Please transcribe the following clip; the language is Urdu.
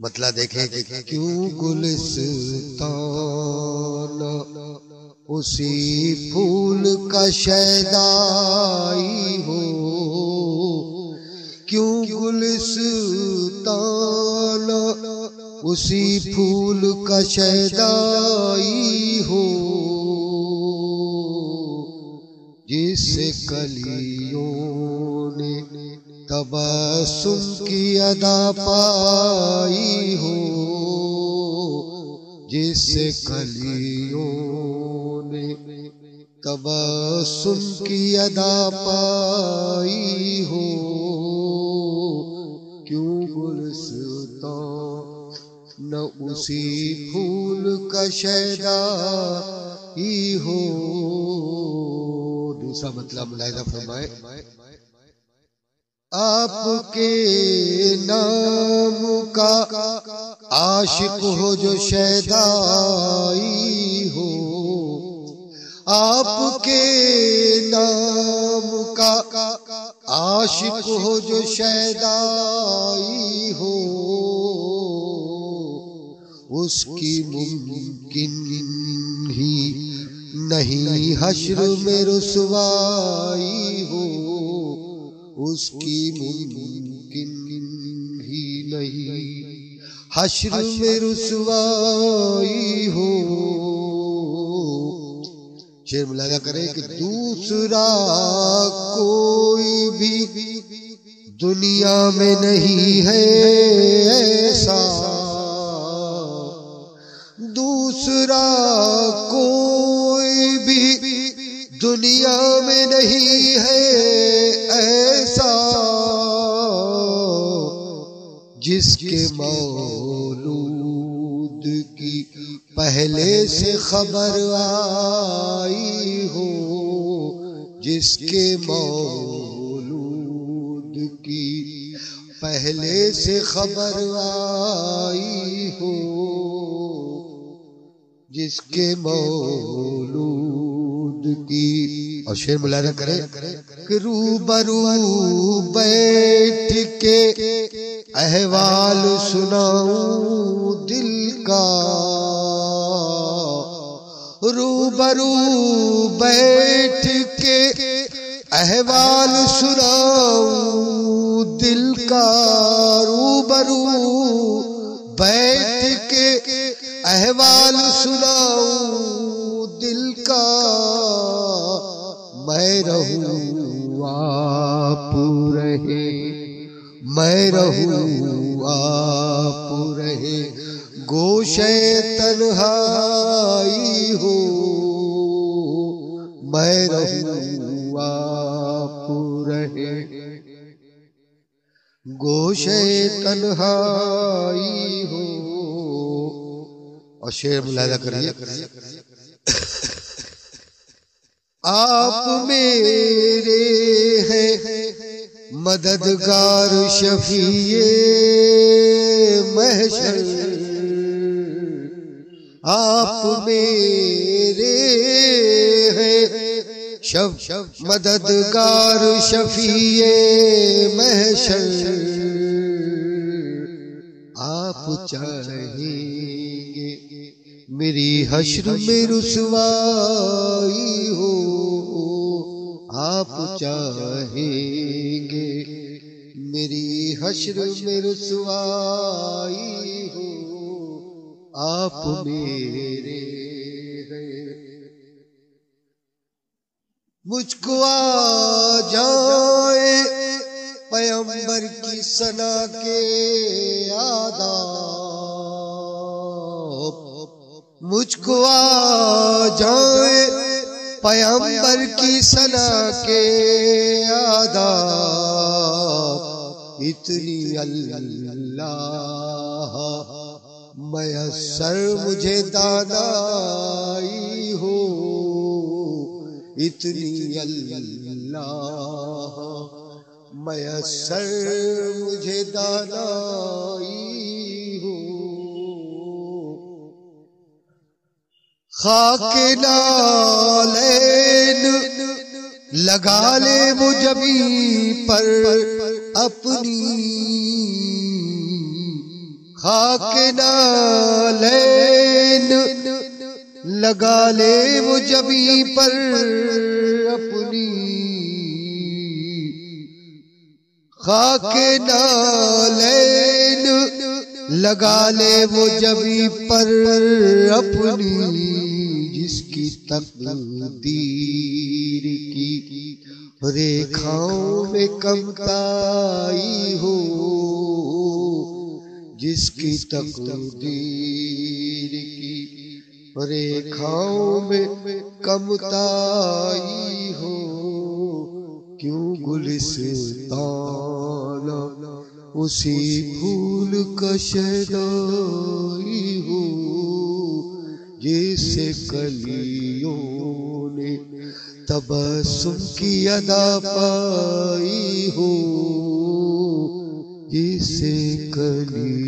مطلب دیکھیں کہ کیوں گلستان اسی پھول کا شیدائی ہو کیوں گلستان اسی پھول کا شیدائی ہو۔ جس کلیوں نے تبسم کی ادا پائی ہو، جس کلیوں نے تبسم کی ادا پائی ہو۔ کیوں گلستان نہ اسی پھول کا شیدا ہی ہو۔ دوسرا مطلب ملاحظہ فرمائے آپ کے نام کا عاشق ہو جو شیدائی ہو۔ آپ کے نام کا عاشق ہو جو شیدائی ہو۔ اس کی ممکن ہی نہیں حشر میں رسوائی ہو۔ اس کی ممکن ہی نہیں۔ حشر میں رسوائی ہو۔ شیر ملاحظہ کرے کہ دوسرا کوئی بھی دنیا میں نہیں ہے ایسا۔ دوسرا کوئی بھی دنیا میں نہیں سے خبر آئی ہو، جس کے مولود کی پہلے سے خبر آئی ہو، جس کے مولود کی اور شیر ملاحظہ کرے، کہ روبرو بیٹھ کے احوال سناؤں دل کا۔ روبرو بیٹھ کے احوال سناؤں۔ دل کا روبرو بیٹھ کے احوال سناؤں۔ دل کا میں رہوں آپ رہے۔ میں رہوں آپ رہے۔ گوشے تنہائی ہو، میں رہوں آپ رہے گوشے تنہائی ہو۔ اور شیر ملاحظہ کریے۔ آپ میرے ہیں، مددگار شفیع محشر۔ آپ میرے ہیں۔ شب شب مددگار شفیع محشر۔ آپ چاہیں گے میری حشر میں رسوائی ہو۔ آپ چاہیں گے میری حشر میں رسوائی ہو۔ آپ میرے مجھ کو آ جائے پیمبر کی سنا کے آداب۔ مجھ کو آ جائے پیمبر کی سنا کے آدا اتنی اللہ میسر مجھے دادائی ہو، اتنی اللہ۔ میسر مجھے دادائی خاک نالین لگا لے مجھبی پر اپنی۔ خاک نالین لگا لے وہ جبی پر اپنی خاک نالین لگا لے وہ جبی پر اپنی جس کی تقدیر کی ریکھاؤں میں کمتائی ہو جس کی تقدیر کی ریکھاؤں میں کمتائی ہو، کیوں گلستان اسی پھول کا شدائی ہو؟ جیسے کلیوں نے تبسم کی ادا پائی ہو جیسے کلیوں